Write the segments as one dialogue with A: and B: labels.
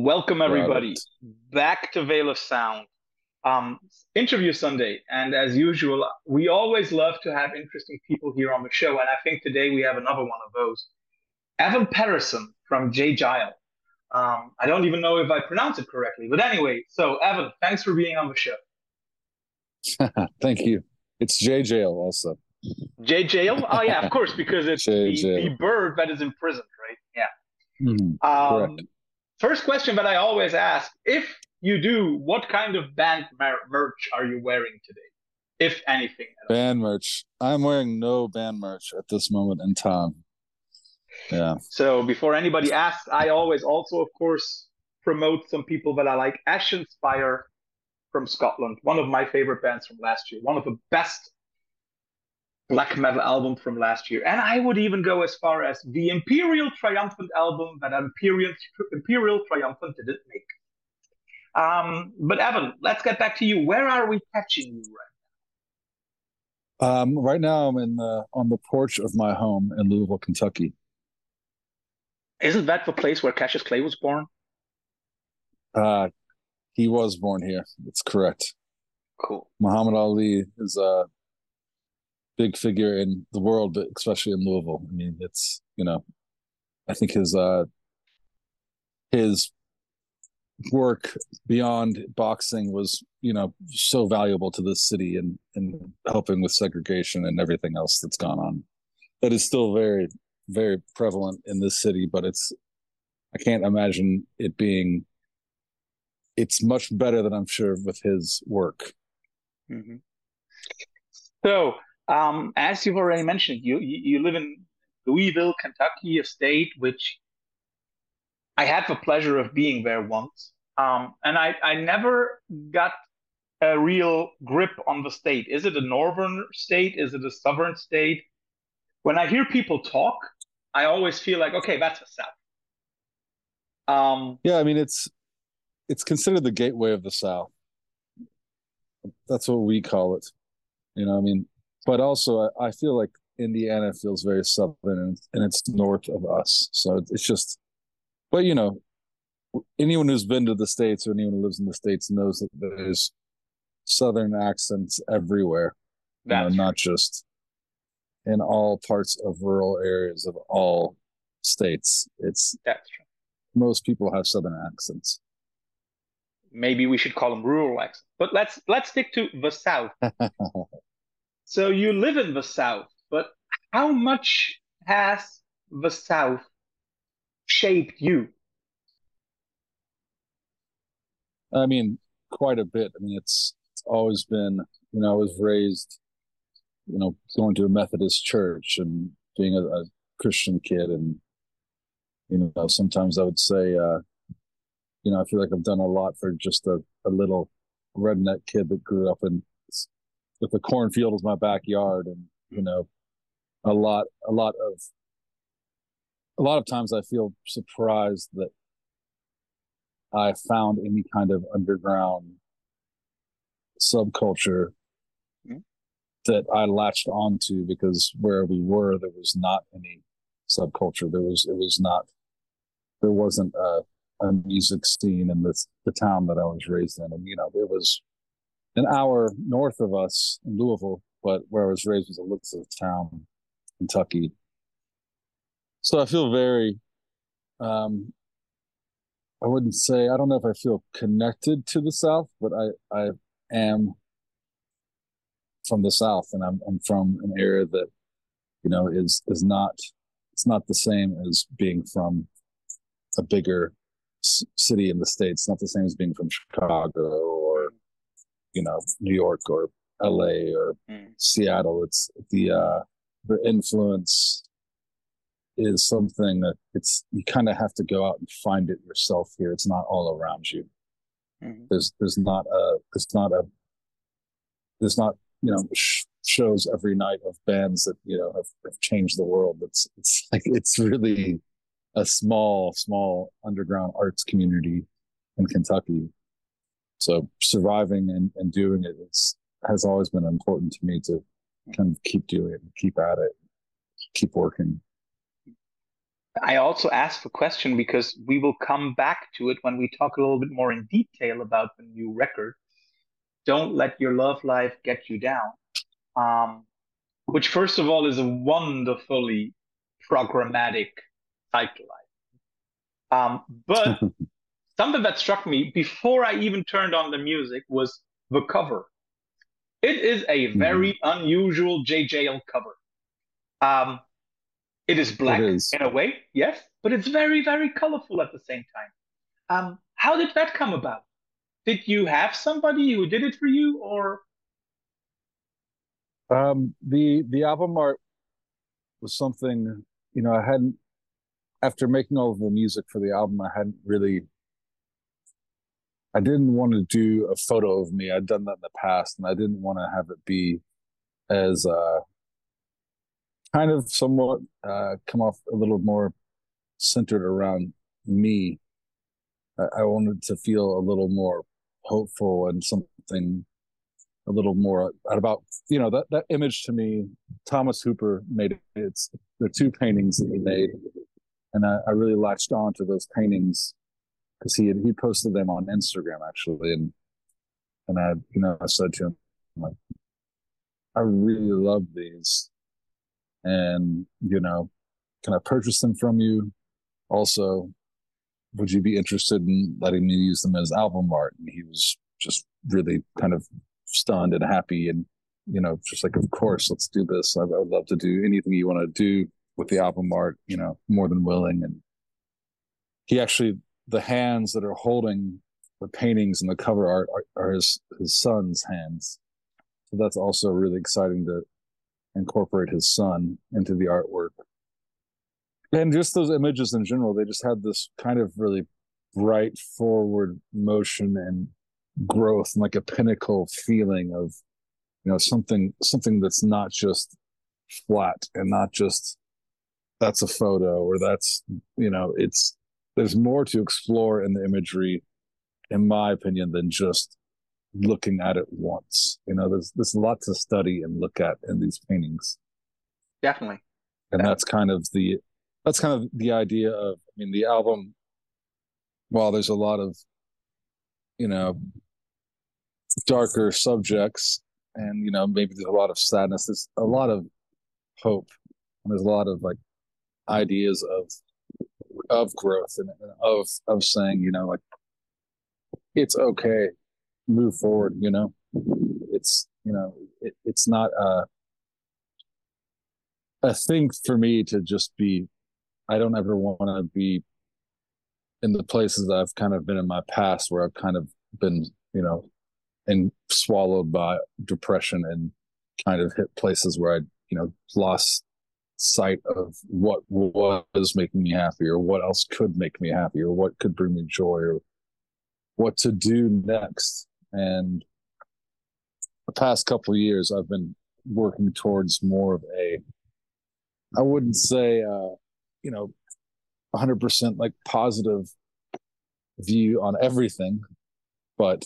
A: Welcome everybody back to Veil of Sound. Um, interview Sunday, and as usual, we always love to have interesting people here on the show, and I think today we have another one of those. Evan Patterson from J Gile. Um, I don't even know if I pronounce it correctly, but anyway, so Evan, thanks for being on the show.
B: Thank you. It's Jaye Jayle also.
A: Jaye Jayle? Oh yeah, of course, because it's the, the, bird that is imprisoned, right? Yeah.
B: Mm, um, correct.
A: First question that I always ask: If you do, what kind of band mer- merch are you wearing today, if anything?
B: Band merch. I'm wearing no band merch at this moment in time. Yeah.
A: So before anybody asks, I always also, of course, promote some people that I like. Ashenspire from Scotland, one of my favorite bands from last year, one of the best black metal album from last year. And I would even go as far as the Imperial Triumphant album that Imperial, Imperial Triumphant didn't make. Um, but Evan, let's get back to you. Where are we catching you
B: right now? Um, right now, I'm in the, on the porch of my home in Louisville, Kentucky.
A: Isn't that the place where Cassius Clay was born?
B: Uh, he was born here. That's correct.
A: Cool.
B: Muhammad Ali is a big figure in the world, but especially in Louisville. I mean, it's you know, I think his uh his work beyond boxing was you know so valuable to this city and and helping with segregation and everything else that's gone on that is still very very prevalent in this city but it's i can't imagine it being it's much better than i'm sure with his work
A: mm-hmm. so um, as you've already mentioned, you, you, you live in Louisville, Kentucky, a state which I had the pleasure of being there once, um, and I I never got a real grip on the state. Is it a northern state? Is it a southern state? When I hear people talk, I always feel like, okay, that's the South. Um,
B: yeah, I mean it's it's considered the gateway of the South. That's what we call it. You know, I mean, but also I, I feel like Indiana feels very southern and, and it's north of us. So it's just, but you know, anyone who's been to the states or anyone who lives in the states knows that there's southern accents everywhere. You know, not just in all parts of rural areas of all states. It's
A: that's true.
B: Most people have southern accents.
A: Maybe we should call them rural accents. But let's let's stick to the south. So you live in the South, but how much has the South shaped you?
B: I mean, quite a bit. I mean, it's it's always been, you know, I was raised, you know, going to a Methodist church and being a, a Christian kid, and you know, sometimes I would say, uh, you know, I feel like I've done a lot for just a, a little redneck kid that grew up in with the cornfield as my backyard. And you know a lot a lot of a lot of times i feel surprised that i found any kind of underground subculture mm-hmm. that i latched onto because where we were there was not any subculture. There was it was not there wasn't a, a music scene in this the town that i was raised in. And you know it was an hour north of us in Louisville, but where I was raised was Elizabethtown, Kentucky. So I feel very, um, I wouldn't say, I don't know if I feel connected to the South, but I, I am from the South and I'm, I'm from an area that, you know, is, is not, it's not the same as being from a bigger city in the States, not the same as being from Chicago you know New York or L.A. or mm. Seattle. It's the uh, the influence is something that it's you kind of have to go out and find it yourself here. It's not all around you. Mm-hmm. There's there's not a there's not a there's not you know sh- shows every night of bands that you know have, have changed the world. It's it's like it's really a small small underground arts community in Kentucky so surviving and, and doing it is, has always been important to me to kind of keep doing it, keep at it, keep working.
A: I also asked the question because we will come back to it when we talk a little bit more in detail about the new record. Don't let your love life get you down. Um, which, first of all, is a wonderfully programmatic title. Um, but something that struck me before I even turned on the music was the cover. It is a mm-hmm. very mm-hmm. unusual Jaye Jayle cover. Um, it is black it is. in a way, yes, but it's very, very colorful at the same time. Um, how did that come about? Did you have somebody who did it for you, or?
B: Um, the the album art was something you know I hadn't after making all of the music for the album I hadn't really I didn't want to do a photo of me. I'd done that in the past, and I didn't want to have it be as uh, kind of somewhat uh, come off a little more centered around me. I, I wanted to feel a little more hopeful and something a little more about you know that that image to me. Thomas Hooper made it. It's the two paintings that he made, and I, I really latched on to those paintings because he had, he posted them on Instagram actually, and and I you know I said to him like, I really love these, and you know, can I purchase them from you? Also, would you be interested in letting me use them as album art? And he was just really kind of stunned and happy, and you know, just like, of course, let's do this. I, I would love to do anything you want to do with the album art. You know, more than willing. And he actually the hands that are holding the paintings and the cover art are, are his his son's hands. So that's also really exciting to incorporate his son into the artwork. And just those images in general, they just had this kind of really bright forward motion and growth and like a pinnacle feeling of you know something something that's not just flat and not just that's a photo or that's you know it's there's more to explore in the imagery, in my opinion, than just looking at it once. You know, there's there's a lot to study and look at in these paintings.
A: Definitely.
B: And that's kind of the that's kind of the idea of I mean the album while there's a lot of you know darker subjects and you know maybe there's a lot of sadness there's a lot of hope and there's a lot of like ideas of of growth and of of saying you know like it's okay move forward you know? It's you know it, it's not a a thing for me to just be i don't ever want to be in the places that i've kind of been in my past where i've kind of been you know and swallowed by depression and kind of hit places where i you know lost sight of what was making me happy or what else could make me happy or what could bring me joy or what to do next. And the past couple of years i've been working towards more of a i wouldn't say uh you know 100% like positive view on everything but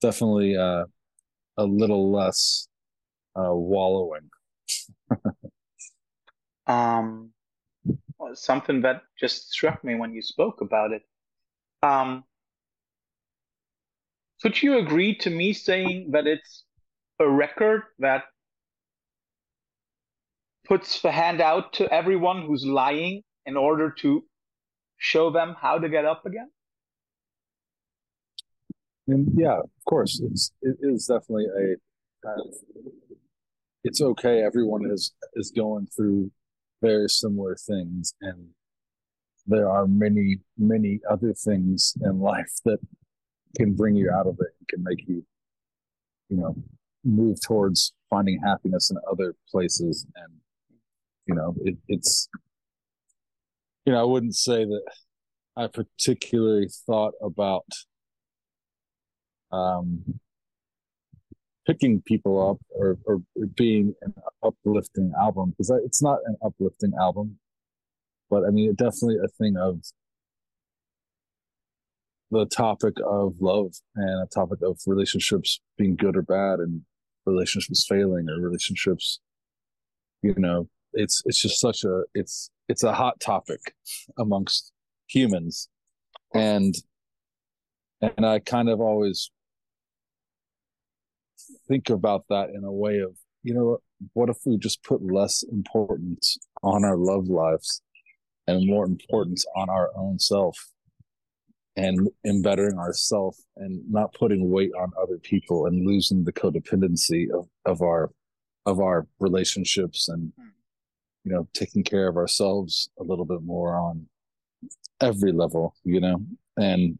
B: definitely uh a little less uh wallowing
A: um, something that just struck me when you spoke about it. Um, could you agree to me saying that it's a record that puts the hand out to everyone who's lying in order to show them how to get up again?
B: And yeah, of course, it's it is definitely a kind of it's okay. Everyone is is going through very similar things and there are many many other things in life that can bring you out of it and can make you you know move towards finding happiness in other places. And you know it, it's you know i wouldn't say that i particularly thought about um picking people up or, or being an uplifting album because it's not an uplifting album. But i mean it definitely a thing of the topic of love and a topic of relationships being good or bad and relationships failing or relationships you know it's it's just such a it's it's a hot topic amongst humans. And and i kind of always think about that in a way of you know what if we just put less importance on our love lives and more importance on our own self and in bettering ourselves and not putting weight on other people and losing the codependency of, of our of our relationships and hmm. you know taking care of ourselves a little bit more on every level you know and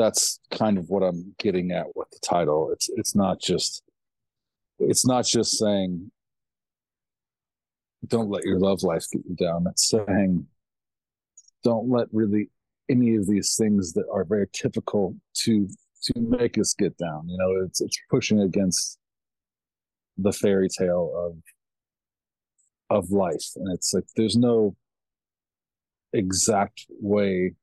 B: that's kind of what i'm getting at with the title. It's it's not just it's not just saying don't let your love life get you down. It's saying don't let really any of these things that are very typical to to make us get down. You know it's it's pushing against the fairy tale of of life. And it's like there's no exact way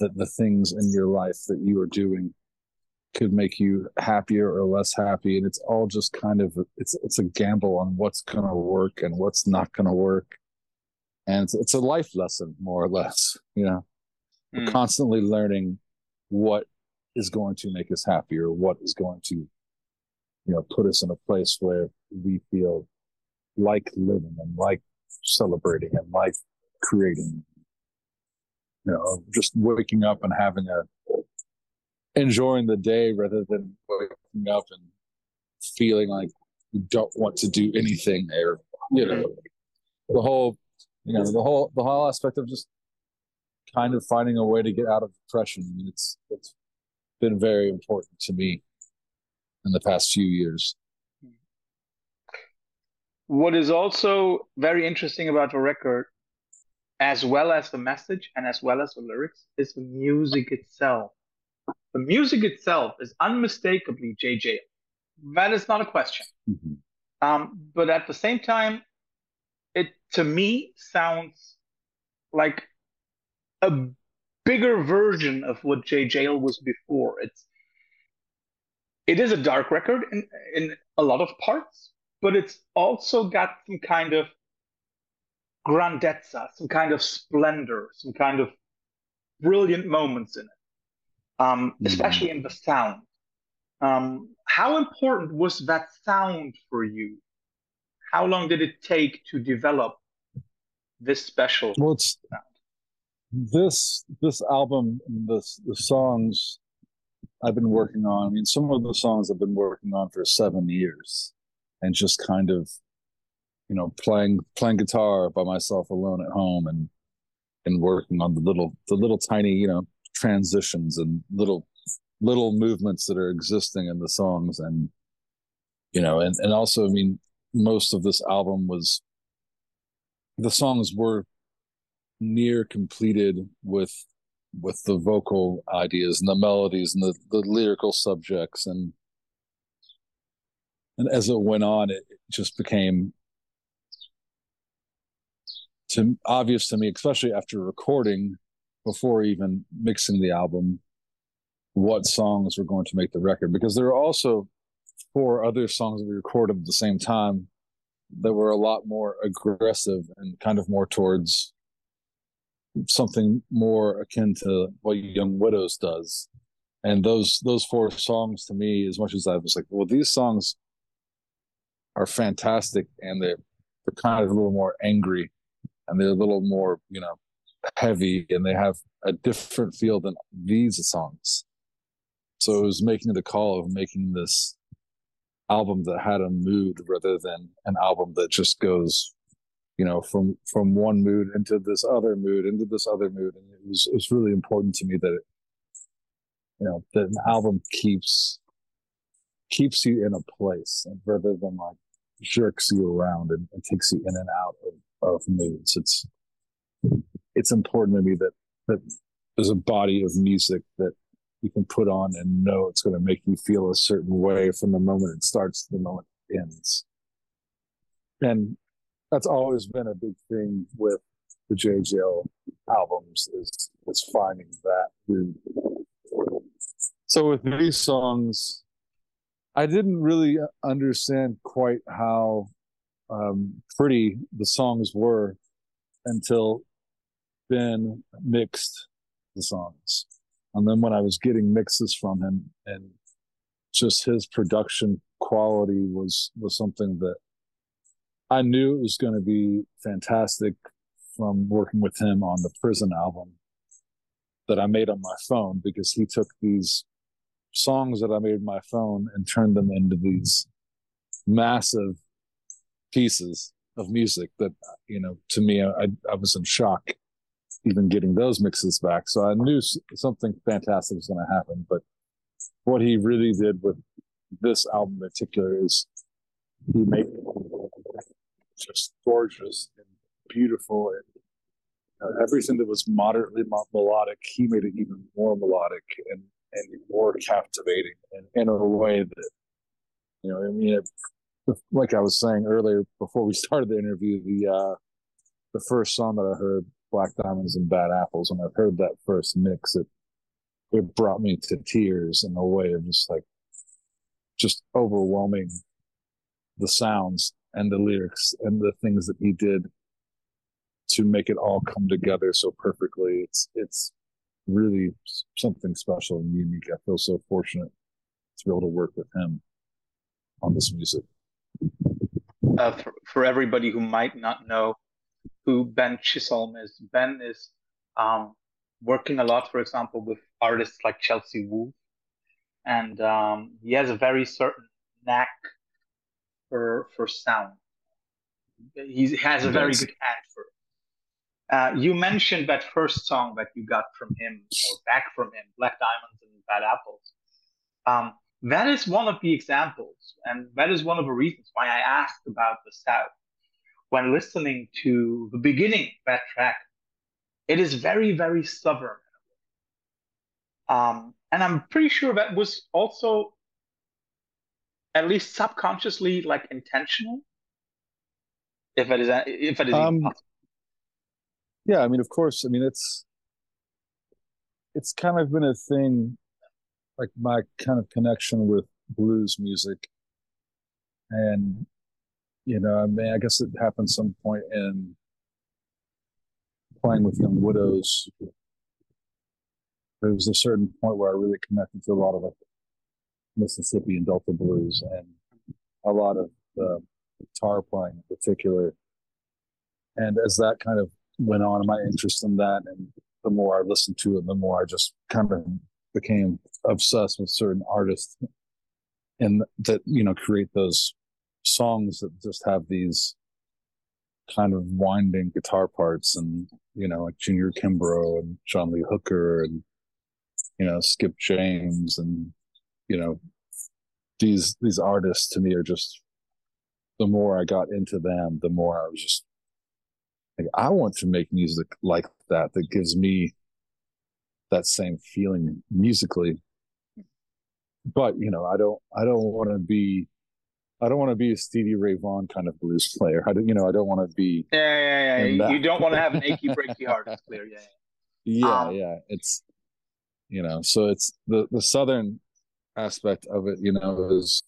B: that the things in your life that you are doing could make you happier or less happy. And it's all just kind of it's it's a gamble on what's going to work and what's not going to work. And it's, it's, a life lesson more or less you know? Mm. we're constantly learning what is going to make us happy or what is going to you know put us in a place where we feel like living and like celebrating and like creating you know just waking up and having a enjoying the day rather than waking up and feeling like you don't want to do anything or you know. The whole you know the whole the whole aspect of just kind of finding a way to get out of depression. I mean, it's it's been very important to me in the past few years.
A: What is also very interesting about the record as well as the message and as well as the lyrics is the music itself the music itself is unmistakably JJ. That is not a question. Mm-hmm. Um, but at the same time, it to me sounds like a bigger version of what Jaye Jayle was before. It's it is a dark record in in a lot of parts, but it's also got some kind of grandezza, some kind of splendor, some kind of brilliant moments in it um, mm. especially in the sound. Um, how important was that sound for you? How long did it take to develop this special
B: well, it's, sound? This this album, this the songs I've been working on. I mean, some of the songs I've been working on for seven years, and just kind of, you know, playing playing guitar by myself alone at home, and and working on the little the little tiny, you know, transitions and little little movements that are existing in the songs and you know and and also i mean most of this album was the songs were near completed with with the vocal ideas and the melodies and the, the lyrical subjects and and as it went on it, it just became to obvious to me especially after recording before even mixing the album what songs were going to make the record because there are also four other songs we recorded at the same time that were a lot more aggressive and kind of more towards something more akin to what Young Widows does. And those those four songs to me, as much as I was like, well, these songs are fantastic and they're they're kind of a little more angry and they're a little more, you know, heavy and they have a different feel than these songs. So it was making the call of making this album that had a mood rather than an album that just goes, you know, from from one mood into this other mood into this other mood. And it was it was really important to me that it, you know, that an album keeps keeps you in a place rather than like jerks you around and, and takes you in and out of, moods. It's it's important to me that that there's a body of music that you can put on and know it's going to make you feel a certain way from the moment it starts to the moment it ends. And that's always been a big thing with the Jaye Jayle albums is is finding that. So with these songs, I didn't really understand quite how um, pretty the songs were until Ben mixed the songs. And then when I was getting mixes from him and just his production quality was was something that I knew it was going to be fantastic from working with him on the Prisyn album that I made on my phone because he took these songs that I made on my phone and turned them into these massive pieces of music that you know to me I, I was in shock even getting those mixes back. So i knew something fantastic was going to happen but what he really did with this album in particular is he made just gorgeous and beautiful and uh, everything that was moderately melodic he made it even more melodic and and more captivating and in a way that you know i mean it like I was saying earlier before we started the interview, the uh, the first song that I heard, Black Diamonds and Bad Apples, when I heard that first mix, it it brought me to tears in a way of just like just overwhelming the sounds and the lyrics and the things that he did to make it all come together so perfectly. It's it's really something special and unique. I feel so fortunate to be able to work with him on this music
A: uh, for, for, everybody who might not know who Ben Chisholm is, Ben is um, working a lot, for example, with artists like Chelsea Wolfe, and um, he has a very certain knack for for sound. He has a very good hand for it. Uh, you mentioned that first song that you got from him or back from him, Black Diamonds and Bad Apples. Um, that is one of the examples, and that is one of the reasons why I asked about the South. When listening to the beginning of that track, it is very, very Southern. Um, and I'm pretty sure that was also, at least subconsciously, like intentional. If it is, if it is um, possible.
B: Yeah, I mean, of course. I mean, it's it's kind of been a thing like my kind of connection with blues music. And, you know, I mean, I guess it happened some point in playing with Young Widows. There was a certain point where I really connected to a lot of like Mississippi and Delta blues and a lot of the guitar playing in particular. And as that kind of went on, my interest in that, and the more I listened to it, the more I just kind of became obsessed with certain artists and that you know create those songs that just have these kind of winding guitar parts and you know like Junior Kimbrough and John Lee Hooker and you know Skip James and you know these these artists to me are just the more I got into them the more I was just like I want to make music like that that gives me that same feeling musically. But you know i don't i don't want to be i don't want to be a stevie ray vaughan kind of blues player. I don't you know i don't want to be
A: yeah yeah yeah you don't want to have an achy breaky heart it's clear. Yeah
B: yeah. Um, yeah. It's you know so it's the the southern aspect of it you know is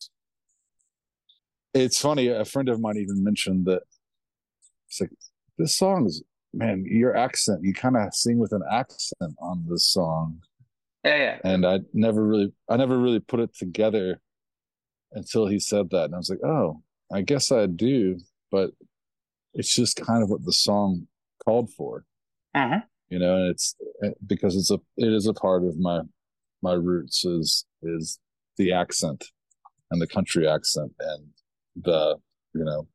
B: it's funny a friend of mine even mentioned that it's like this song is man, your accent, you kind of sing with an accent on this song.
A: Yeah, yeah.
B: And I never really, I never really put it together until he said that, and I was like, oh, I guess I do, but it's just kind of what the song called for.
A: Uh-huh.
B: You know, and it's eh, because it's a, it is a part of my, my roots is is the accent and the country accent and the you know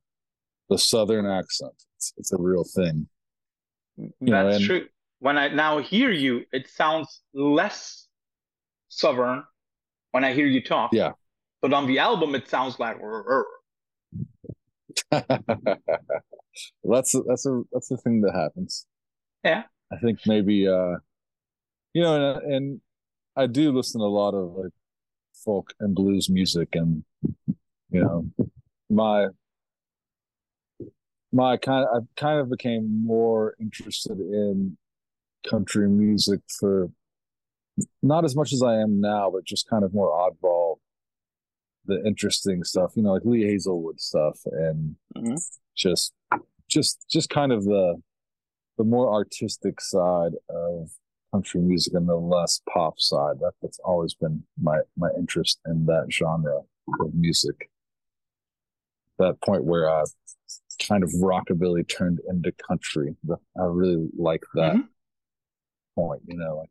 B: the southern accent it's, it's a real thing
A: that's and, true. When I now hear you, it sounds less southern when I hear you talk.
B: Yeah.
A: But on the album, it sounds like.
B: that's a, that's a that's the thing that happens.
A: Yeah.
B: I think maybe uh, you know, and, and I do listen to a lot of like folk and blues music, and you know, my my kind of, I kind of became more interested in country music for not as much as I am now, but just kind of more oddball the interesting stuff, you know, like Lee Hazlewood stuff, and mm-hmm. just just just kind of the the more artistic side of country music and the less pop side. That that's always been my my interest in that genre of music. That point where uh, kind of rockabilly turned into country. I really like that mm-hmm. point. You know, like.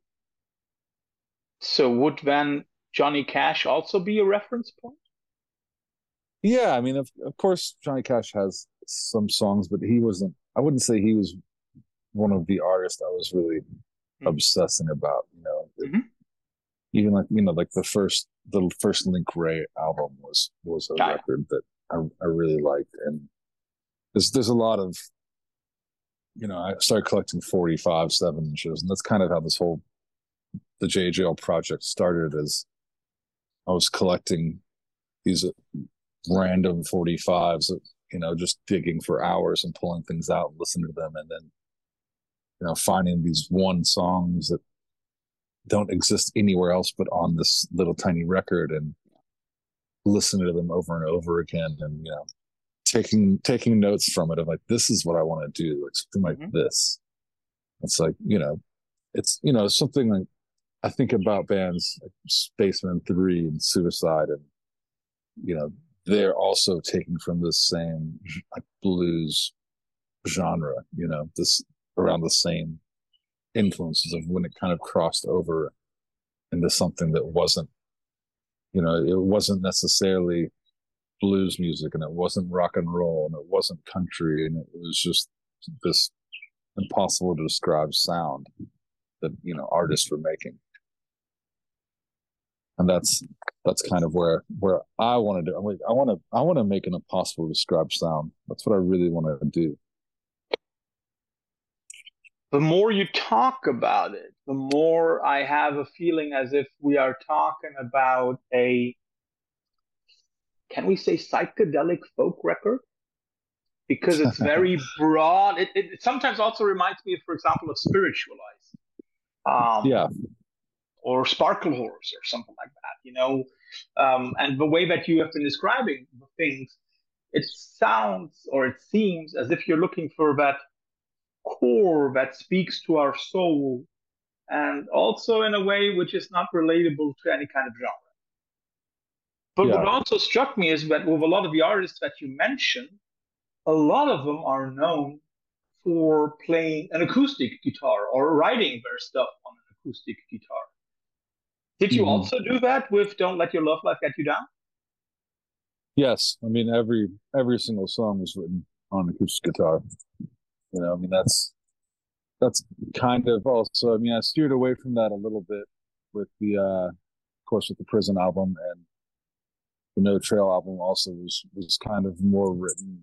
A: So would then Johnny Cash also be a reference point?
B: Yeah, I mean, of of course, Johnny Cash has some songs, but he wasn't. I wouldn't say he was one of the artists I was really mm-hmm. obsessing about. You know, mm-hmm. even like you know, like the first the first Link Wray album was was a record that I, I really liked, and there's there's a lot of you know I started collecting 45 seven inches, and that's kind of how this whole the Jaye Jayle project started. As I was collecting these random 45s, you know, just digging for hours and pulling things out and listening to them, and then you know finding these one songs that don't exist anywhere else but on this little tiny record and listening to them over and over again and you know taking taking notes from it of like this is what i want to do like something like mm-hmm. this it's like you know it's you know something like i think about bands like spacemen 3 and suicide and you know they're also taking from the same like blues genre you know this around the same influences of when it kind of crossed over into something that wasn't you know it wasn't necessarily blues music and it wasn't rock and roll and it wasn't country and it was just this impossible to describe sound that you know artists were making. And that's that's kind of where where i want to do like i want to i want to make an impossible to describe sound. That's what i really want to do.
A: The more you talk about it, the more I have a feeling as if we are talking about a, can we say psychedelic folk record? Because it's very broad. It, it, sometimes also reminds me, of, for example, of Spiritualized.
B: Um, yeah.
A: Or Sparklehorse or something like that, you know? Um, and the way that you have been describing the things, it sounds or it seems as if you're looking for that core that speaks to our soul and also in a way which is not relatable to any kind of genre. But yeah. what also struck me is that with a lot of the artists that you mentioned, a lot of them are known for playing an acoustic guitar or writing their stuff on an acoustic guitar. Did you mm-hmm. also do that with "Don't Let Your Love Life Get You Down"?
B: Yes, I mean every every single song was written on acoustic guitar. You know, I mean that's that's kind of also. I mean, I steered away from that a little bit with the, uh, of course, with the Prisyn album and the No Trail album. Also, was was kind of more written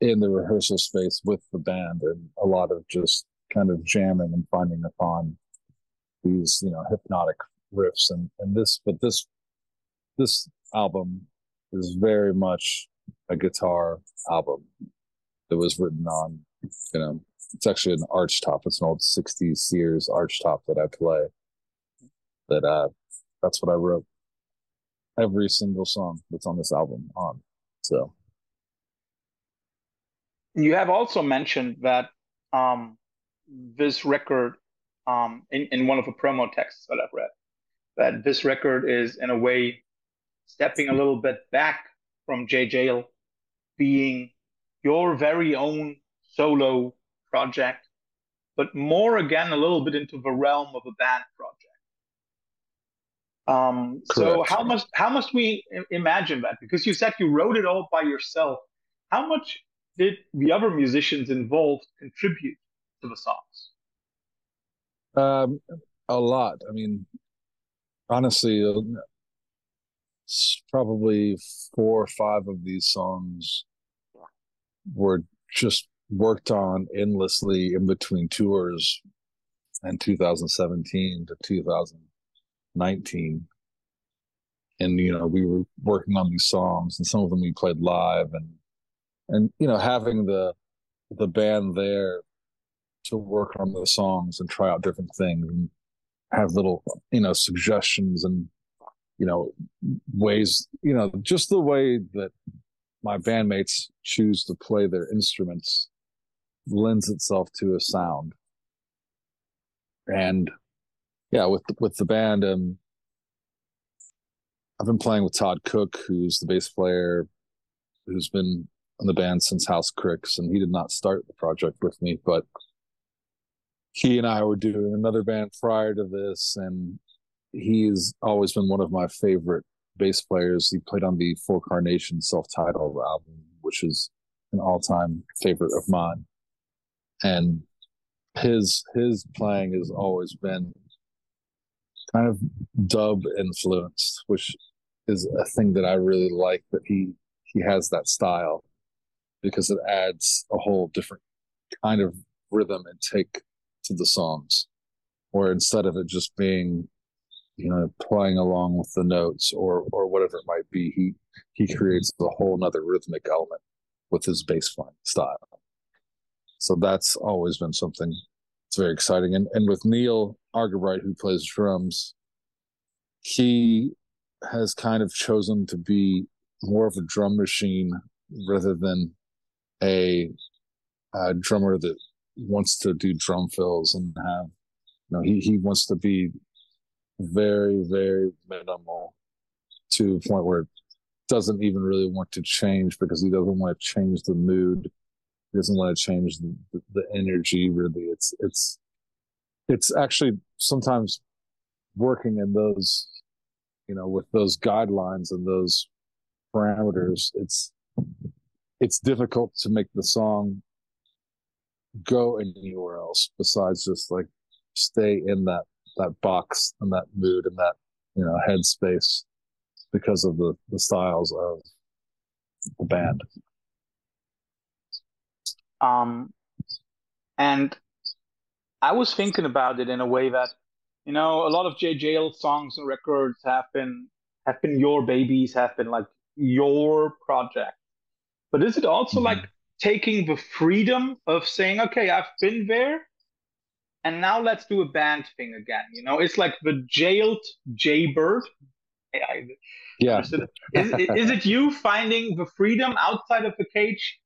B: in the rehearsal space with the band and a lot of just kind of jamming and finding upon these you know hypnotic riffs and and this but this this album is very much a guitar album that was written on, you know, it's actually an arch top. It's an old 60s Sears arch top that I play. That uh that's what I wrote every single song that's on this album on. So
A: you have also mentioned that um this record um in, in one of the promo texts that I've read that this record is in a way stepping a little bit back from Jaye Jayle being your very own solo project, but more again a little bit into the realm of a band project. Um, so how must how must we imagine that? Because you said you wrote it all by yourself. How much did the other musicians involved contribute to the songs?
B: Um, a lot. I mean, honestly, uh, probably four or five of these songs were just worked on endlessly in between tours in 2017 to 2019 and you know we were working on these songs and some of them we played live and and you know having the the band there to work on the songs and try out different things and have little you know suggestions and you know, ways, you know, just the way that my bandmates choose to play their instruments lends itself to a sound. And yeah, with with the band, um, I've been playing with Todd Cook, who's the bass player, who's been in the band since House Cricket, and he did not start the project with me, but he and I were doing another band prior to this, and he's always been one of my favorite bass players. He played on the For Carnation self-titled album, which is an all-time favorite of mine. And his his playing has always been kind of dub influenced, which is a thing that I really like that he he has that style because it adds a whole different kind of rhythm and take to the songs. Where instead of it just being, you know, playing along with the notes or or whatever it might be, he he creates a whole nother rhythmic element with his bass playing style. So that's always been something very exciting. And and with Neil Argabright, who plays drums, he has kind of chosen to be more of a drum machine rather than a, a drummer that wants to do drum fills and have you know he he wants to be very very minimal to the point where it doesn't even really want to change because he doesn't want to change the mood he doesn't want to change the, the, the energy really. It's it's it's actually sometimes working in those you know with those guidelines and those parameters it's it's difficult to make the song go anywhere else besides just like stay in that that box and that mood and that you know headspace because of the the styles of the band
A: um and i was thinking about it in a way that you know a lot of Jaye Jayle songs and records have been have been your babies have been like your project but is it also mm-hmm. like taking the freedom of saying, okay, I've been there, and now let's do a band thing again? You know, it's like the jailed Jaybird.
B: yeah.
A: Is, is it you finding the freedom outside of the cage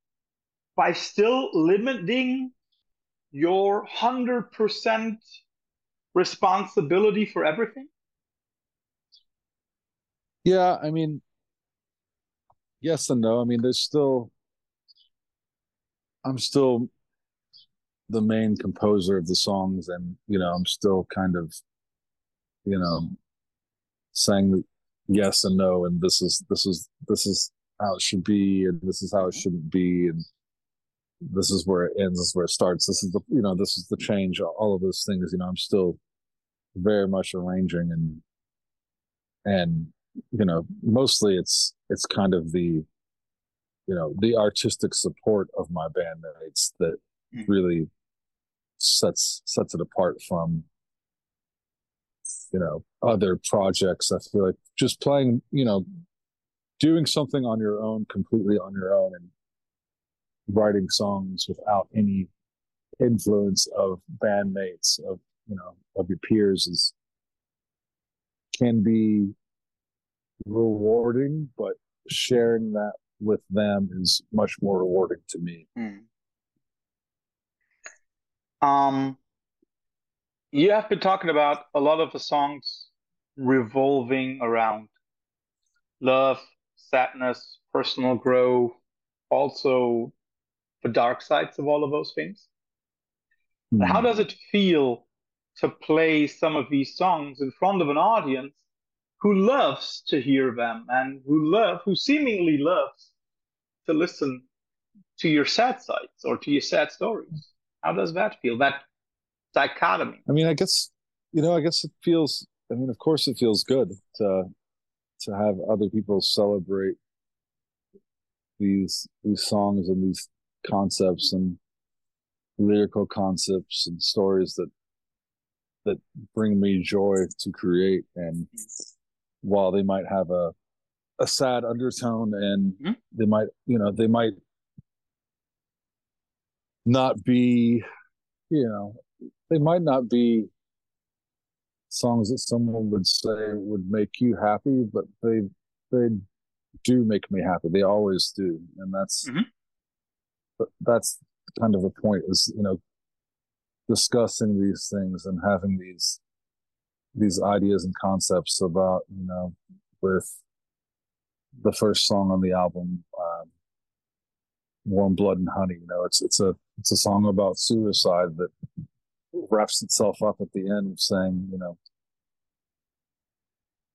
A: by still limiting your 100% responsibility for everything?
B: Yeah, I mean, yes and no. I mean, there's still, I'm still the main composer of the songs, and you know, I'm still kind of, you know, saying yes and no, and this is this is this is how it should be, and this is how it shouldn't be, and this is where it ends, this is where it starts. This is the you know, this is the change. All of those things, you know, I'm still very much arranging and and you know mostly it's it's kind of the you know the artistic support of my bandmates that mm. really sets sets it apart from you know other projects i feel like just playing you know doing something on your own completely on your own and writing songs without any influence of bandmates of you know of your peers is can be rewarding, but sharing that with them is much more rewarding to me.
A: Mm. Um, you have been talking about a lot of the songs revolving around love, sadness, personal growth, also the dark sides of all of those things. Mm. How does it feel to play some of these songs in front of an audience who loves to hear them and who love who seemingly loves to listen to your sad sides or to your sad stories how does that feel that dichotomy
B: i mean i guess you know i guess it feels i mean of course it feels good to to have other people celebrate these these songs and these concepts and lyrical concepts and stories that that bring me joy to create and while they might have a a sad undertone and mm-hmm. they might you know they might not be you know they might not be songs that someone would say would make you happy, but they they do make me happy. They always do, and that's mm-hmm. That's kind of the point. Is you know discussing these things and having these these ideas and concepts about you know with the first song on the album um, warm blood and honey you know it's it's a it's a song about suicide that wraps itself up at the end saying you know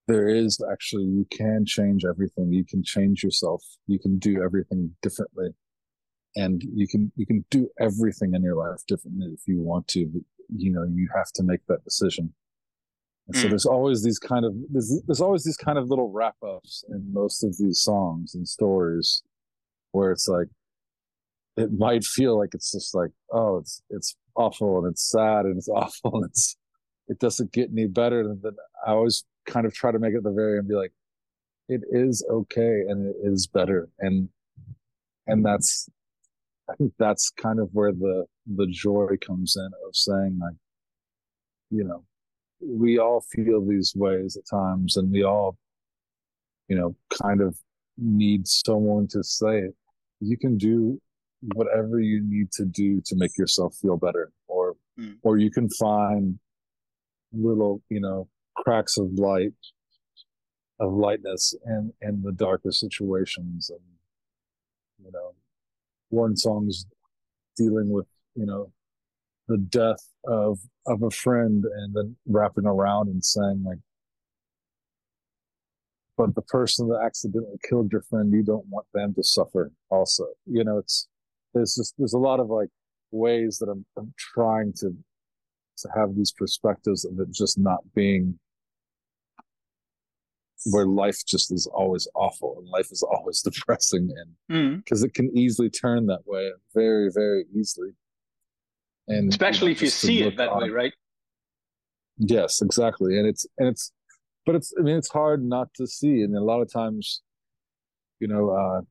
B: there is actually you can change everything you can change yourself you can do everything differently and you can you can do everything in your life differently if you want to but you know you have to make that decision. And mm. so there's always these kind of there's, there's always these kind of little wrap ups in most of these songs and stories where it's like it might feel like it's just like oh it's it's awful and it's sad and it's awful and it's it doesn't get any better and then i always kind of try to make it the very end be like it is okay and it is better. And and that's I think that's kind of where the the joy comes in of saying like, you know, we all feel these ways at times, and we all, you know, kind of need someone to say it. You can do whatever you need to do to make yourself feel better, or mm. or you can find little, you know, cracks of light, of lightness, in in the darkest situations, and you know one song's dealing with you know the death of of a friend and then wrapping around and saying like but the person that accidentally killed your friend you don't want them to suffer also. You know it's there's just there's a lot of like ways that i'm, I'm trying to to have these perspectives of it just not being where life just is always awful and life is always depressing and because mm. it can easily turn that way very very easily
A: and especially you know, if you see it that on. way right
B: yes exactly and it's and it's but it's i mean it's hard not to see and a lot of times you know uh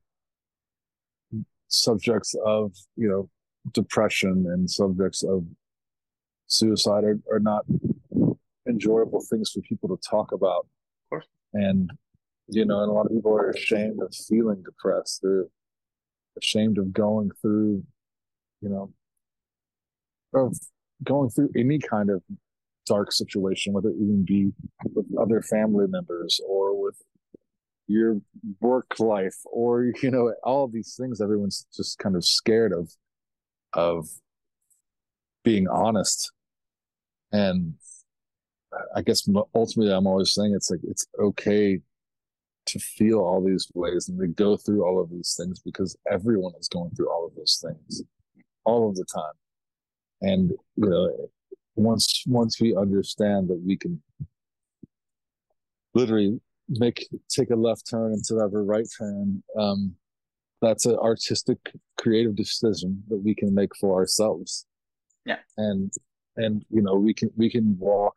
B: subjects of you know depression and subjects of suicide are, are not enjoyable things for people to talk about and you know and a lot of people are ashamed of feeling depressed. They're ashamed of going through you know of going through any kind of dark situation whether it even be with other family members or with your work life or you know all these things everyone's just kind of scared of of being honest. And I guess ultimately, I'm always saying it's like it's okay to feel all these ways and to go through all of these things because everyone is going through all of those things all of the time. And you know, once once we understand that we can literally make take a left turn instead of a right turn, um, that's an artistic, creative decision that we can make for ourselves.
A: Yeah.
B: And and you know we can we can walk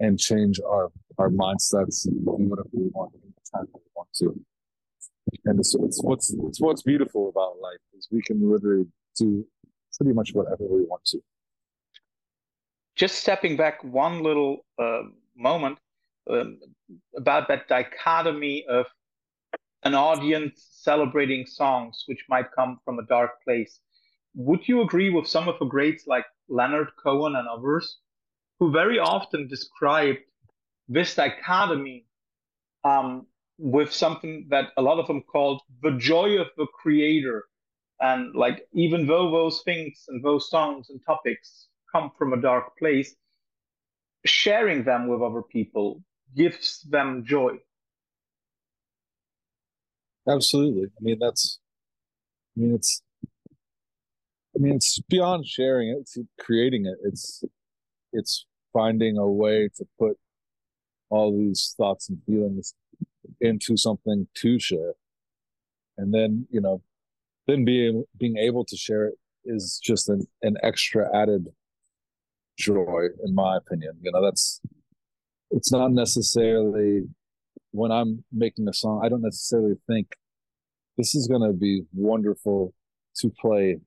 B: and change our our mindsets and whatever we want anytime we want to. And it's, it's what's it's what's beautiful about life is we can literally do pretty much whatever we want to.
A: Just stepping back one little uh, moment um, about that dichotomy of an audience celebrating songs which might come from a dark place. Would you agree with some of the greats like Leonard Cohen and others who very often described this dichotomy um, with something that a lot of them called the joy of the creator. And like, even though those things and those songs and topics come from a dark place, sharing them with other people gives them joy.
B: Absolutely. I mean, that's, I mean, it's, I mean, it's beyond sharing it, it's creating it. It's, it's finding a way to put all these thoughts and feelings into something to share. And then you know then being being able to share it is just an, an extra added joy in my opinion. You know that's it's not necessarily when i'm making a song i don't necessarily think this is going to be wonderful to play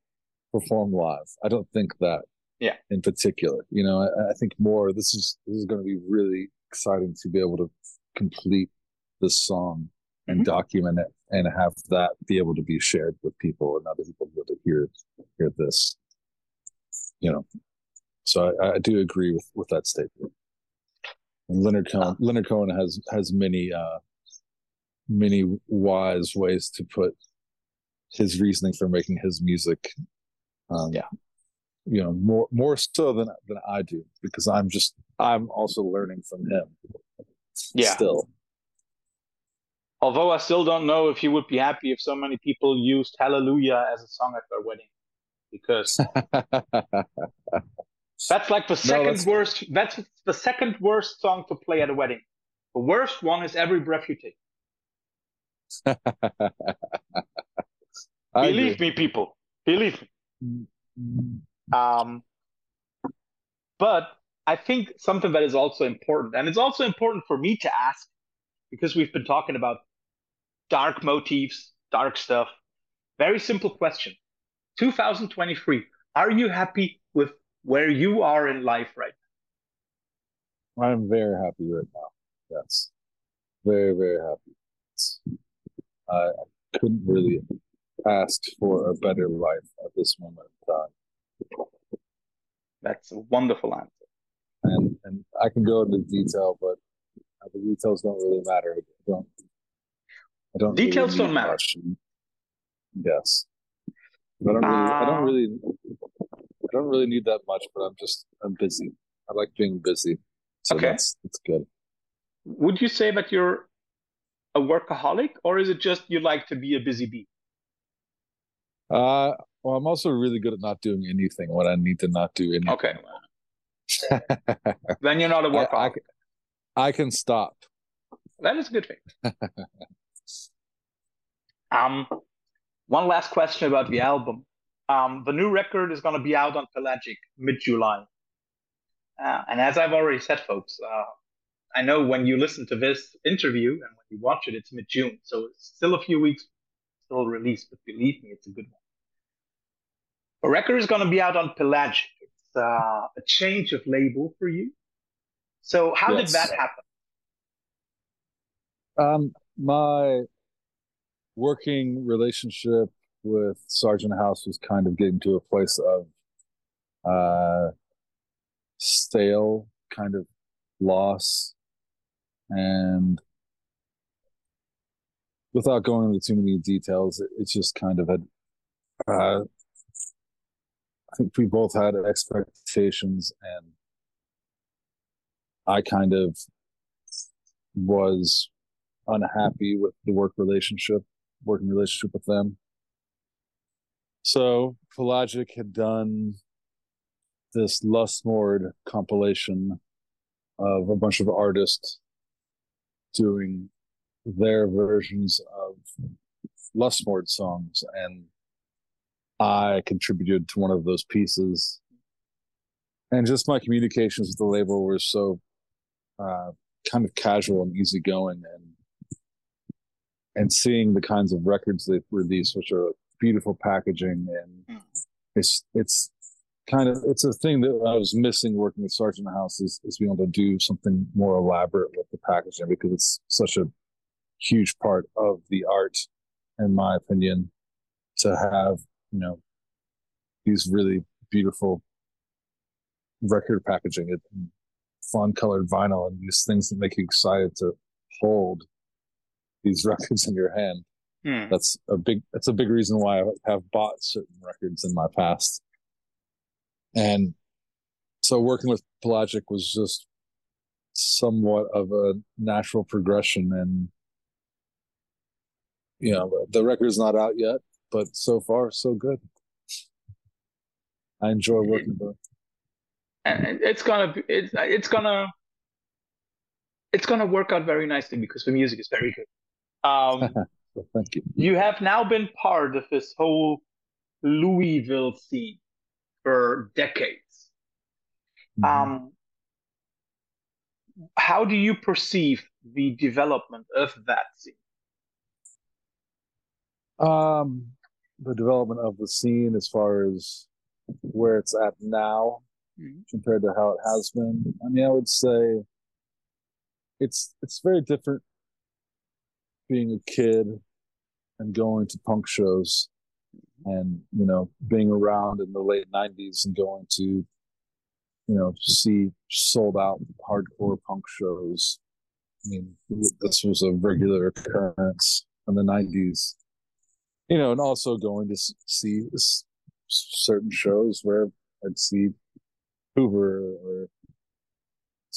B: perform live. I don't think that
A: Yeah.
B: In particular, you know, I, I think more. This is this is going to be really exciting to be able to complete this song and mm-hmm. document it and have that be able to be shared with people and other people be able to hear hear this. You know, so I, I do agree with with that statement. And Leonard Cohen, uh, Leonard Cohen has has many uh, many wise ways to put his reasoning for making his music.
A: Um, yeah,
B: you know more more so than than I do because I'm just I'm also learning from him.
A: Yeah,
B: still.
A: Although I still don't know if he would be happy if so many people used "Hallelujah" as a song at their wedding, because that's like the second no, worst. That's the second worst song to play at a wedding. The worst one is "Every Breath You Take." Believe agree. me, people. Believe me. Mm, mm. Um, but I think something that is also important, and it's also important for me to ask, because we've been talking about dark motifs, dark stuff. Very simple question. 2023, are you happy with where you are in life right
B: now? I'm very happy right now. Yes. Very, very happy. I couldn't really ask for a better life at this moment in time.
A: That's a wonderful answer.
B: And and I can go into detail, but the details don't really matter. I don't.
A: I don't. Details really don't matter. Much.
B: Yes. I don't really. Uh, I don't uh, really. I don't really need that much, but I'm just. I'm busy. I like being busy. So okay. that's that's good.
A: Would you say that you're a workaholic, or is it just you like to be a busy bee?
B: Uh, well, I'm also really good at not doing anything when I need to not do anything.
A: Okay. then you're not a workaholic. I, I,
B: I can stop.
A: That is a good thing. um, one last question about the album. Um, the new record is going to be out on Pelagic mid July. Uh, and as I've already said, folks, uh, I know when you listen to this interview and when you watch it, it's mid June. So it's still a few weeks still released, but believe me, it's a good one. The record is going to be out on Pelagic. It's uh, a change of label for you. So how yes. did that happen?
B: Um, my working relationship with Sargent House was kind of getting to a place of uh, stale kind of loss and without going into too many details, it, it just kind of had. Uh, I think we both had expectations, and I kind of was unhappy with the work relationship, working relationship with them. So Pelagic had done this Lustmord compilation of a bunch of artists doing their versions of Lustmord songs, and I contributed to one of those pieces. And just my communications with the label were so uh, kind of casual and easygoing, and and seeing the kinds of records they've released, which are beautiful packaging, and mm. it's it's kind of it's a thing that I was missing working with Sargent House is, is being able to do something more elaborate with the packaging because it's such a huge part of the art, in my opinion, to have, you know, these really beautiful record packaging and fun colored vinyl and these things that make you excited to hold these records in your hand. Hmm. That's a big that's a big reason why I have bought certain records in my past. And so working with Pelagic was just somewhat of a natural progression and you know, the record's not out yet, but so far so good. I enjoy working with it.
A: And it's gonna be, it's it's gonna it's gonna work out very nicely because the music is very good. Um,
B: Thank you.
A: You have now been part of this whole Louisville scene for decades. Mm-hmm. Um, how do you perceive the development of that scene?
B: Um, the development of the scene as far as where it's at now mm-hmm. compared to how it has been. I mean, I would say it's it's very different being a kid and going to punk shows and you know being around in the late 90s and going to you know see sold out hardcore punk shows i mean this was a regular occurrence in the 90s you know and also going to see certain shows where i'd see hoover or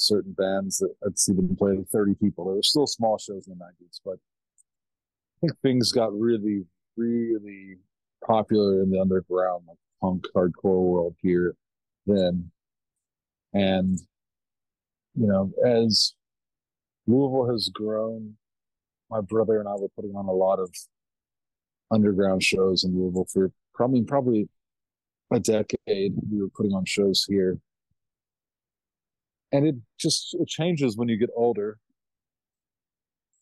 B: certain bands that I'd see them play 30 people. There were still small shows in the 90s, but I think things got really, really popular in the underground, like punk hardcore world here then. And, you know, as Louisville has grown, my brother and I were putting on a lot of underground shows in Louisville for probably probably a decade. We were putting on shows here. And it just it changes when you get older.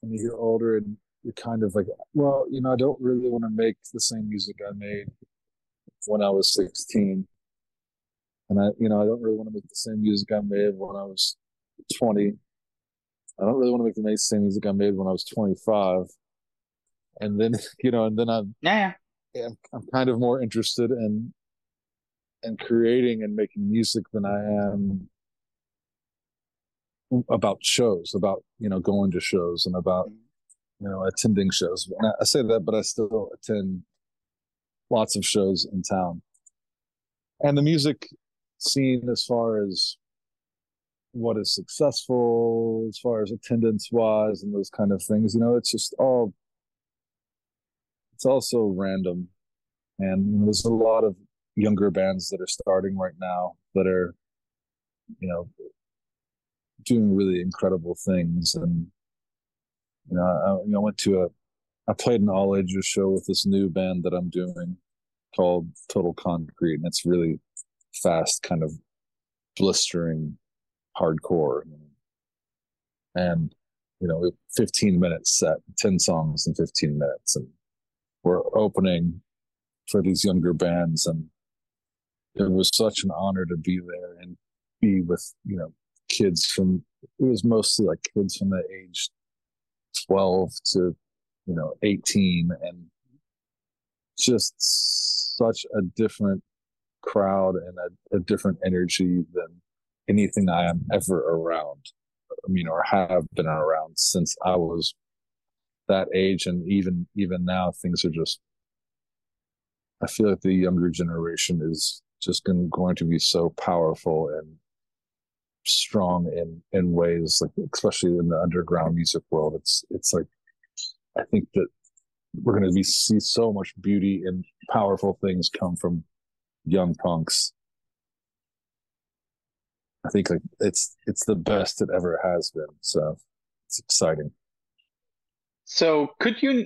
B: When you get older and you're kind of like well you know i don't really want to make the same music i made when i was 16 and i you know i don't really want to make the same music i made when i was 20 i don't really want to make the same music i made when i was 25 and then you know and then i'm
A: yeah,
B: yeah i'm kind of more interested in in creating and making music than i am about shows, about you know going to shows, and about mm-hmm. you know attending shows. And I, say that, but I still attend lots of shows in town. And the music scene, as far as what is successful, as far as attendance wise, and those kind of things, you know, it's just all. It's also random, and there's a lot of younger bands that are starting right now that are, you know, doing really incredible things. And you know, I, you know, I went to a, I played an all ages show with this new band that I'm doing called Total Concrete, and it's really fast, kind of blistering hardcore. And you know, 15 minutes set, 10 songs in 15 minutes, and we're opening for these younger bands, and it was such an honor to be there and be with you know kids from it was mostly like kids from the age 12 to you know 18 and just such a different crowd and a, a different energy than anything I am ever around. I mean, or have been around since I was that age, and even even now, things are just. I feel like the younger generation is just going, going to be so powerful and strong in in ways like especially in the underground music world it's it's like i think that we're going to be see so much beauty and powerful things come from young punks i think like it's it's the best it ever has been so it's exciting
A: so could you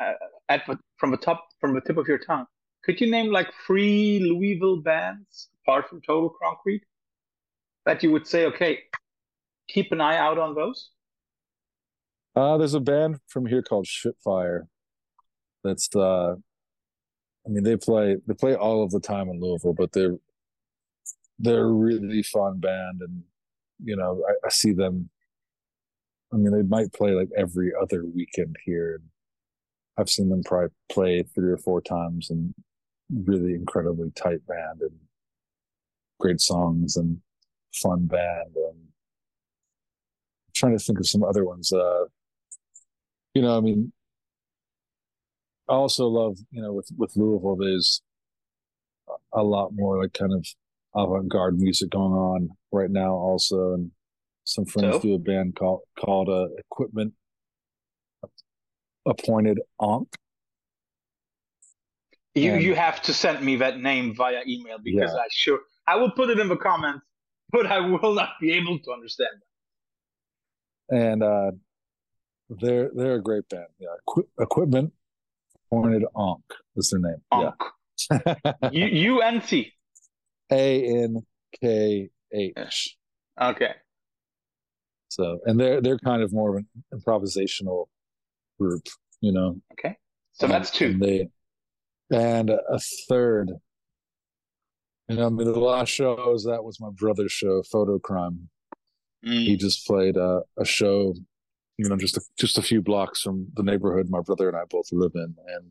A: uh, at from the top from the tip of your tongue could you name like three louisville bands apart from total concrete that you would say, okay, keep an eye out on those?
B: Uh, there's a band from here called Shitfire. That's uh, I mean they play they play all of the time in Louisville, but they're they're a really fun band, and you know I, I see them. I mean they might play like every other weekend here. I've seen them probably play three or four times, and really incredibly tight band and great songs and fun band. And I'm trying to think of some other ones. Uh, you know, I mean, I also love, you know, with, with Louisville, there's a lot more like kind of avant-garde music going on right now also. And some friends so? do a band called, called uh, Equipment Appointed Ankh.
A: You, and, you have to send me that name via email because yeah. I sure I will put it in the comments but I will not be able to understand
B: them. And uh, they're they're a great band. Yeah, Equi- equipment Appointed Ankh is their name.
A: Onk. Yeah. U N C.
B: A N K H.
A: Okay.
B: So, and they're they're kind of more of an improvisational group, you know.
A: Okay. So that's two. And they, and a third,
B: And I mean, the last show I was at was my brother's show, Photo Crime. Mm. He just played a, a show, you know, just a, just a few blocks from the neighborhood my brother and I both live in, and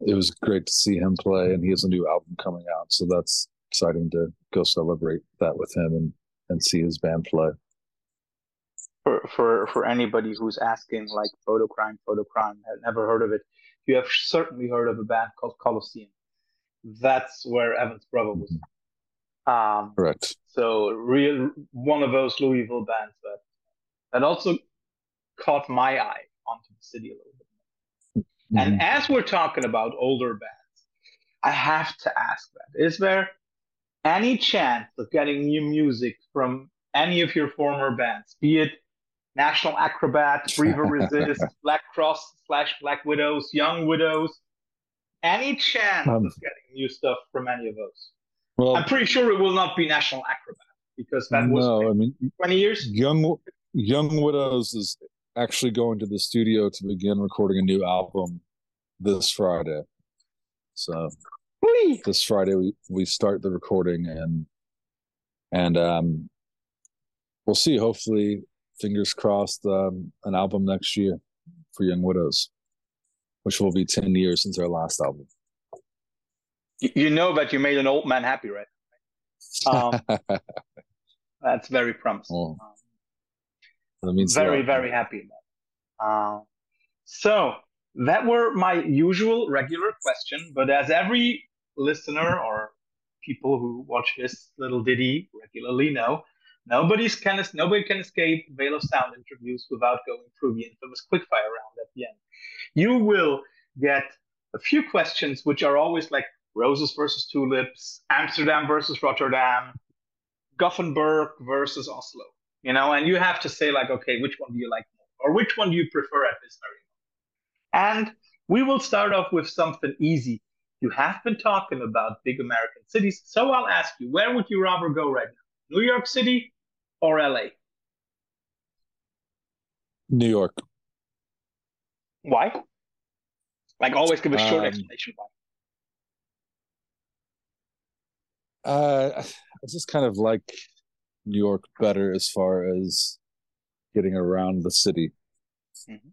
B: it was great to see him play. And he has a new album coming out, so that's exciting to go celebrate that with him and and see his band play.
A: For for for anybody who's asking, like Photo Crime, Photo Crime, I've never heard of it, you have certainly heard of a band called Coliseum that's where Evan's brother was.
B: Um, Correct.
A: So real one of those Louisville bands that that also caught my eye onto the city a little bit. Mm-hmm. And as we're talking about older bands, I have to ask that: Is there any chance of getting new music from any of your former bands, be it National Acrobat, Breather Resist, Black Cross slash Black Widows, Young Widows, any chance um, of getting new stuff from any of those? Well, I'm pretty sure it will not be National Acrobat because that was no, I mean, 20 years.
B: Young Young Widows is actually going to the studio to begin recording a new album this Friday. So Whee! this Friday we, we start the recording and and um we'll see. Hopefully, fingers crossed, um, an album next year for Young Widows which will be 10 years since our last album.
A: You know that you made an old man happy, right? Um, that's very promising. Oh. that means very, very happy. Uh, so that were my usual regular question, but as every listener or people who watch this little ditty regularly know, nobody's can nobody can escape Veil of Sound interviews without going through the infamous quickfire round at the end you will get a few questions which are always like roses versus tulips, Amsterdam versus Rotterdam, Gothenburg versus Oslo. You know, and you have to say like, okay, which one do you like more, or which one do you prefer at this very moment? And we will start off with something easy. You have been talking about big American cities, so I'll ask you, where would you rather go right now? New York City or LA?
B: New York.
A: Why? Like always give a short um, explanation
B: why. Uh, I just kind of like New York better as far as getting around the city. Mm-hmm.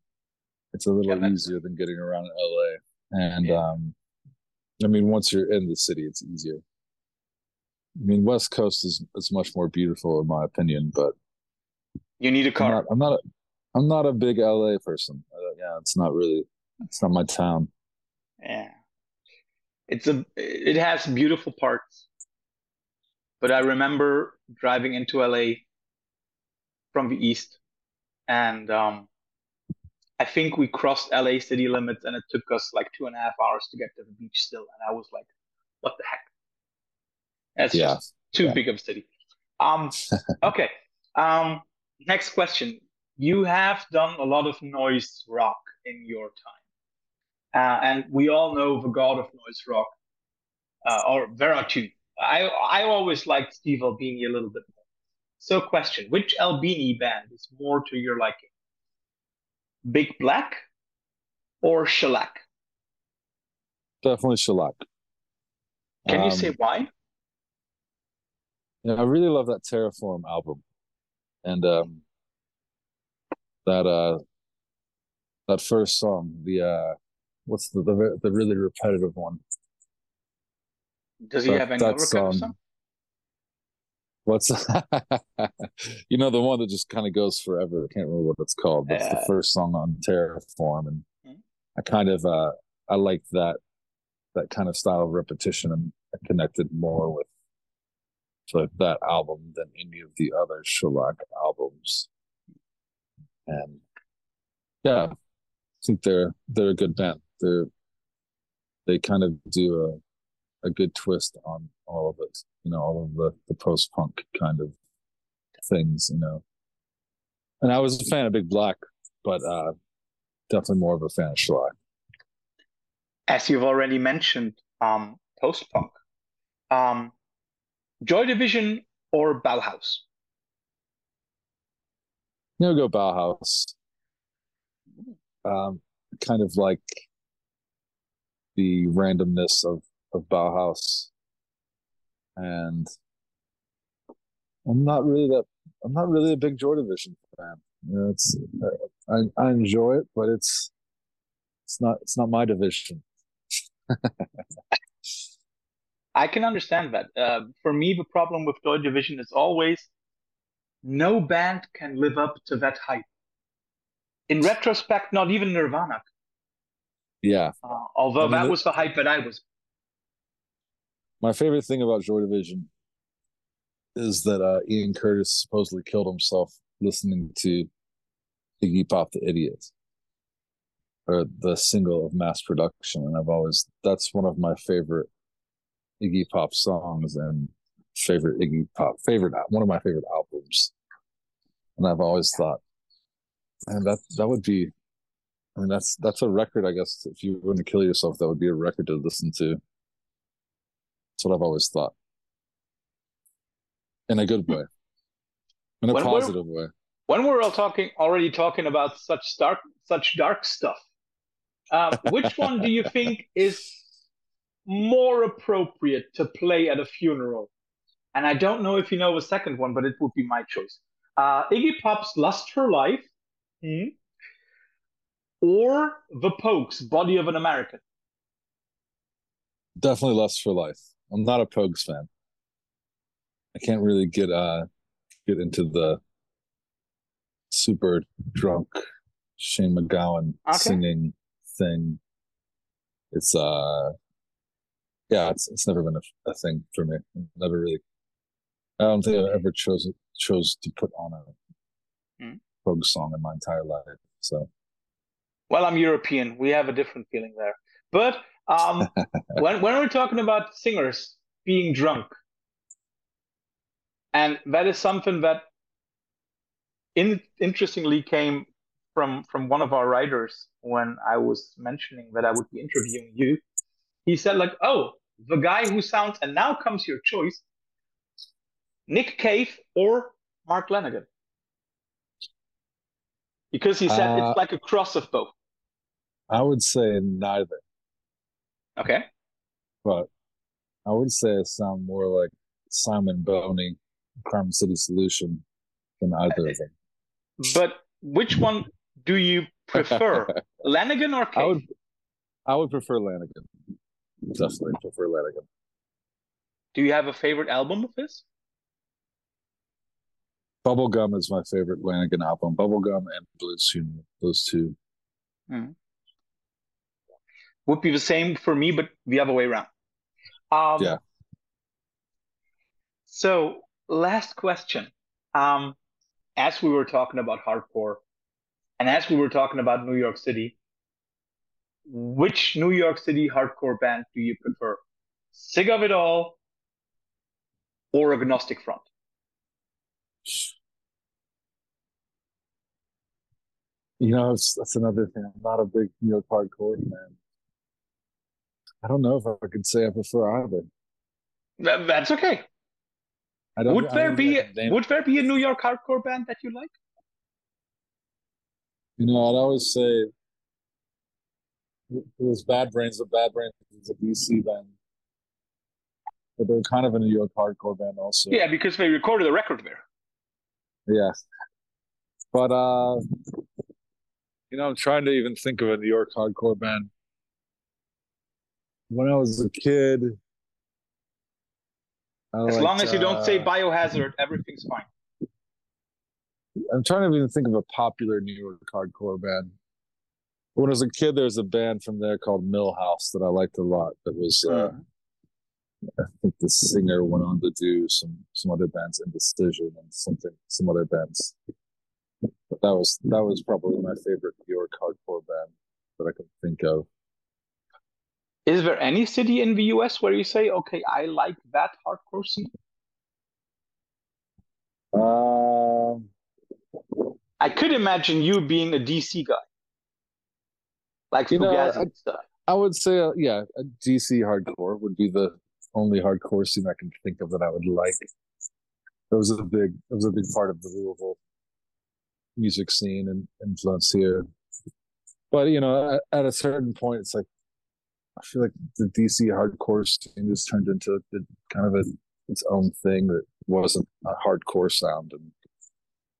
B: It's a little yeah, easier than getting around LA. And yeah. um, I mean, once you're in the city, it's easier. I mean, West Coast is is much more beautiful in my opinion, but
A: you need a car.
B: I'm not. I'm not a, I'm not a big LA person. Uh, yeah, it's not really. It's not my town.
A: Yeah, it's a. It has beautiful parts, but I remember driving into LA from the east, and um, I think we crossed LA city limits, and it took us like two and a half hours to get to the beach still, and I was like, "What the heck?" That's yeah. just too yeah. big of a city. Um. okay. Um. Next question you have done a lot of noise rock in your time. Uh, and we all know the god of noise rock, uh, or there are two. I, I always liked Steve Albini a little bit more. So, question Which Albini band is more to your liking? Big Black or Shellac?
B: Definitely Shellac.
A: Can um, you say why?
B: Yeah, I really love that Terraform album. And um, that uh that first song, the uh what's the the, the really repetitive one?
A: Does he that, have any other song? song?
B: What's you know the one that just kind of goes forever? I can't remember what it's called. That's the first song on Terraform, and mm-hmm. I kind of uh I like that that kind of style of repetition and I connected more with to that album than any of the other Shellac albums and yeah, I think they're they're a good band. They're they kind of do a a good twist on all of it. You know, all of the the post punk kind of things. You know, and I was a fan of Big Black, but uh definitely more of a fan of Shellac.
A: As you've already mentioned, um, post punk, um, Joy Division or Bauhaus?
B: No, go Bauhaus. Um, kind of like the randomness of of Bauhaus. and I'm not really that. I'm not really a big Joy Division fan. You know, it's I, I enjoy it, but it's it's not it's not my division.
A: I can understand that. Uh, for me, the problem with Joy Division is always no band can live up to that hype. In retrospect, not even Nirvana.
B: Yeah.
A: Uh, although I mean, that was the hype that I was.
B: My favorite thing about Joy Division is that uh, Ian Curtis supposedly killed himself listening to Iggy Pop the Idiot or the single of mass production. And I've always, that's one of my favorite Iggy Pop songs and favorite Iggy Pop, favorite, one of my favorite albums. And I've always thought, and that, that would be, I mean, that's, that's a record, I guess, if you were going to kill yourself, that would be a record to listen to. That's what I've always thought. In a good way. In a when positive way.
A: When we're all talking, already talking about such dark, such dark stuff, uh, which one do you think is more appropriate to play at a funeral? And I don't know if you know the second one, but it would be my choice. Uh, Iggy Pop's Lust for Life hmm, or The Pogues, Body of an American?
B: Definitely Lust for Life. I'm not a Pogues fan. I can't really get uh get into the super drunk Shane MacGowan okay. singing thing. It's uh, yeah, it's it's never been a, a thing for me. Never really. I don't think I ever chose chose to put on a mm. folk song in my entire life. So,
A: well, I'm European. We have a different feeling there. But um, when when we're talking about singers being drunk, and that is something that in, interestingly came from from one of our writers when I was mentioning that I would be interviewing you. He said like, "Oh, the guy who sounds and now comes your choice, Nick Cave or Mark Lanegan." Because he said uh, it's like a cross of both.
B: I would say neither.
A: Okay.
B: But I would say it sound more like Simon Bonney, Carmen City Solution than either of them.
A: But which one do you prefer, Lanegan or Cave?
B: I would, I would prefer Lanegan. Definitely prefer Lanegan.
A: Do you have a favorite album of his?
B: Bubblegum is my favorite Lanegan album. Bubblegum and Blues Funeral, those two. Hmm.
A: Would be the same for me, but the other way around.
B: Um, yeah.
A: So, last question. Um, as we were talking about hardcore, and as we were talking about New York City, which New York City hardcore band do you prefer? Sick of It All or Agnostic Front?
B: You know, that's another thing. I'm not a big New York hardcore fan. I don't know if I could say I prefer either.
A: That, that's okay. would there be would there be a New York hardcore band that you like?
B: You know, I'd always say it was Bad Brains, but Bad Brains is a DC band. But they're kind of a New York hardcore band also.
A: Yeah, because they recorded a record there.
B: Yeah. But uh you know, I'm trying to even think of a New York hardcore band. When I was a kid,
A: I as liked, long as you don't say uh, biohazard, everything's fine.
B: I'm trying to even think of a popular New York hardcore band. When I was a kid, there was a band from there called Milhouse that I liked a lot. That was, uh, I think the singer went on to do some some other bands, Indecision and something, some other bands. But that was that was probably my favorite New York hardcore band that I could think of.
A: Is there any city in the US where you say, okay, I like that hardcore scene?
B: Um,
A: I could imagine you being a DC guy, like you know, I, stuff.
B: I would say, uh, yeah, a DC hardcore would be the only hardcore scene I can think of that I would like. That was a big, that was a big part of the Louisville music scene and influence here. But you know, at, at a certain point, it's like I feel like the DC hardcore scene has turned into a, kind of a its own thing that wasn't a hardcore sound, and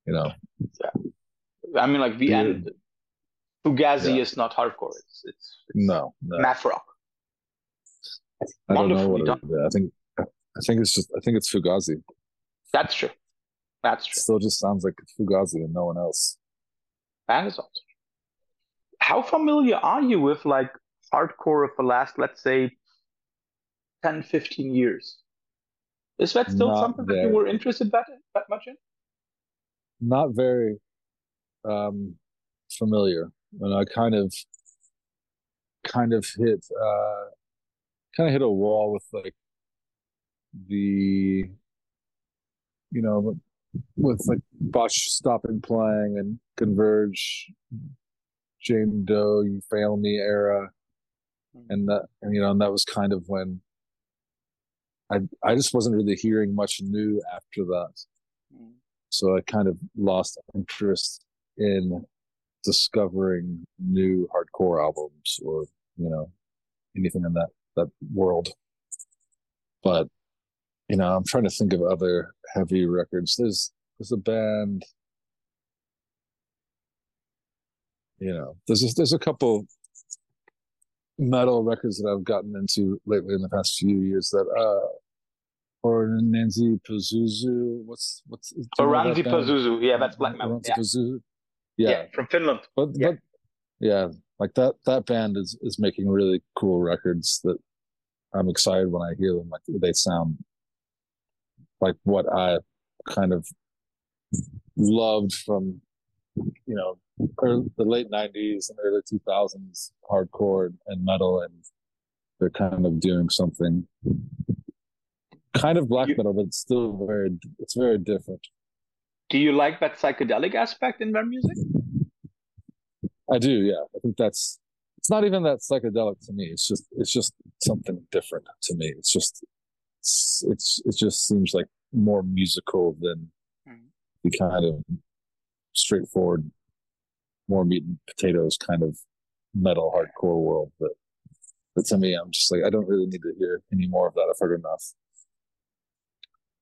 B: you know.
A: Yeah. I mean, like the end. Fugazi yeah. is not hardcore. It's it's, it's
B: no, no.
A: math rock.
B: I don't know what it, I think. I think it's just. I think it's Fugazi.
A: That's true. That's true.
B: It still just sounds like Fugazi and no one else.
A: That is also true. How familiar are you with like hardcore of the last, let's say, 10, 15 years? Is that still Not something very. that you were interested that, that much in?
B: Not very um, familiar. And I kind of, kind of hit, uh, kind of hit a wall with like the, you know, with like Botch stopping playing and Converge, Jane Doe, You Fail Me era, hmm. and that and, you know, and that was kind of when I I just wasn't really hearing much new after that, mm. so I kind of lost interest in discovering new hardcore albums or you know anything in that that world. But you know, I'm trying to think of other heavy records. There's there's a band. You know, there's a, there's a couple metal records that I've gotten into lately in the past few years that uh Oranssi Pazuzu. What's what's
A: Oranssi Pazuzu? Yeah, that's black metal. Yeah. Pazuzu.
B: Yeah.
A: yeah. from Finland.
B: But, yeah. but yeah, like that that band is is making really cool records that I'm excited when I hear them. Like they sound like what I kind of loved from you know the late 90s and early 2000s hardcore and metal and they're kind of doing something kind of black metal but it's still very it's very different
A: do you like that psychedelic aspect in their music
B: i do yeah i think that's it's not even that psychedelic to me it's just it's just something different to me it's just it's, it's it just seems like more musical than mm. the kind of straightforward, more meat and potatoes kind of metal hardcore world. But but to me, I'm just like I don't really need to hear any more of that. I've heard enough.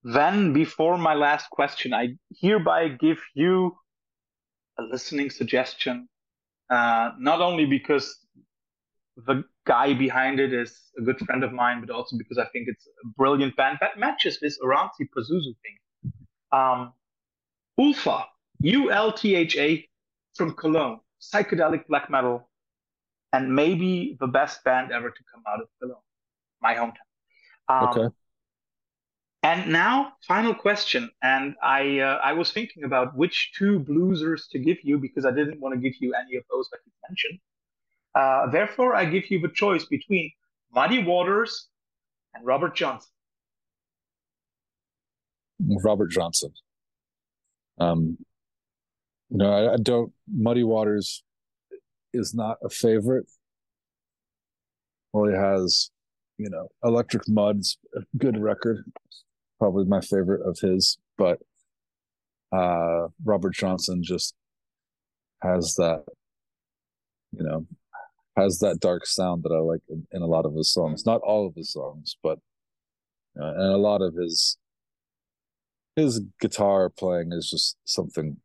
A: Then, before my last question, I hereby give you a listening suggestion. Uh, not only because the guy behind it is a good friend of mine, but also because I think it's a brilliant band that matches this Oranssi Pazuzu thing. Um, Ultha, U L T H A, from Cologne, psychedelic black metal, and maybe the best band ever to come out of Cologne, my hometown. Um, okay. And now, final question. And I uh, I was thinking about which two bluesers to give you because I didn't want to give you any of those that you mentioned. Uh, therefore, I give you the choice between Muddy Waters and Robert Johnson.
B: Robert Johnson. Um, know, I, I don't. Muddy Waters is not a favorite. Well, he has, you know, Electric Mud's a good record, probably my favorite of his. But uh, Robert Johnson just has that, you know, has that dark sound that I like in, in a lot of his songs. Not all of his songs, but uh, and a lot of his his guitar playing is just something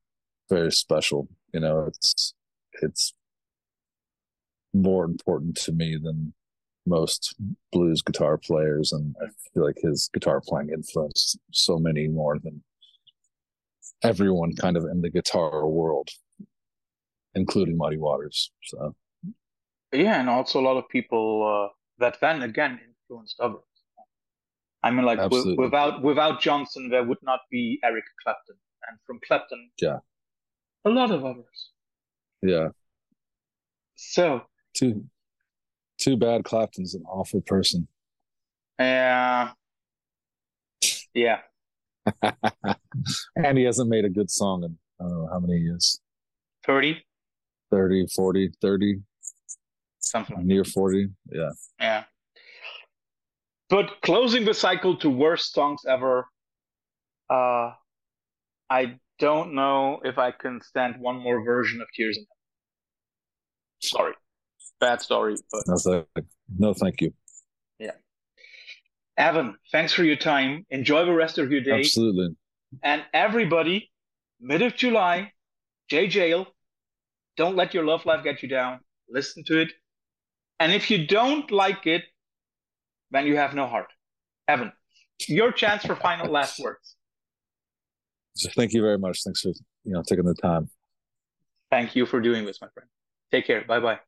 B: very special. You know, it's it's more important to me than most blues guitar players, and I feel like his guitar playing influenced so many more than everyone kind of in the guitar world, including Muddy Waters. So
A: yeah, and also a lot of people uh, that then again influenced others. I mean, like w- without without Johnson, there would not be Eric Clapton, and from Clapton,
B: yeah,
A: a lot of others.
B: Yeah.
A: So
B: too too bad. Clapton's an awful person.
A: Yeah. Yeah.
B: and he hasn't made a good song in I don't know how many years.
A: 30?
B: 30, 40, 30
A: something like
B: near 40 yeah
A: yeah but closing the cycle to worst songs ever uh i don't know if i can stand one more version of tears in heaven sorry bad story but
B: no, no thank you
A: yeah Evan, thanks for your time. Enjoy the rest of your day.
B: Absolutely.
A: And everybody, mid of July, Jaye Jayle, don't let your love life get you down. Listen to it. And if you don't like it, then you have no heart. Evan, your chance for final last words.
B: Thank you very much. Thanks for you know taking the time.
A: Thank you for doing this, my friend. Take care. Bye bye.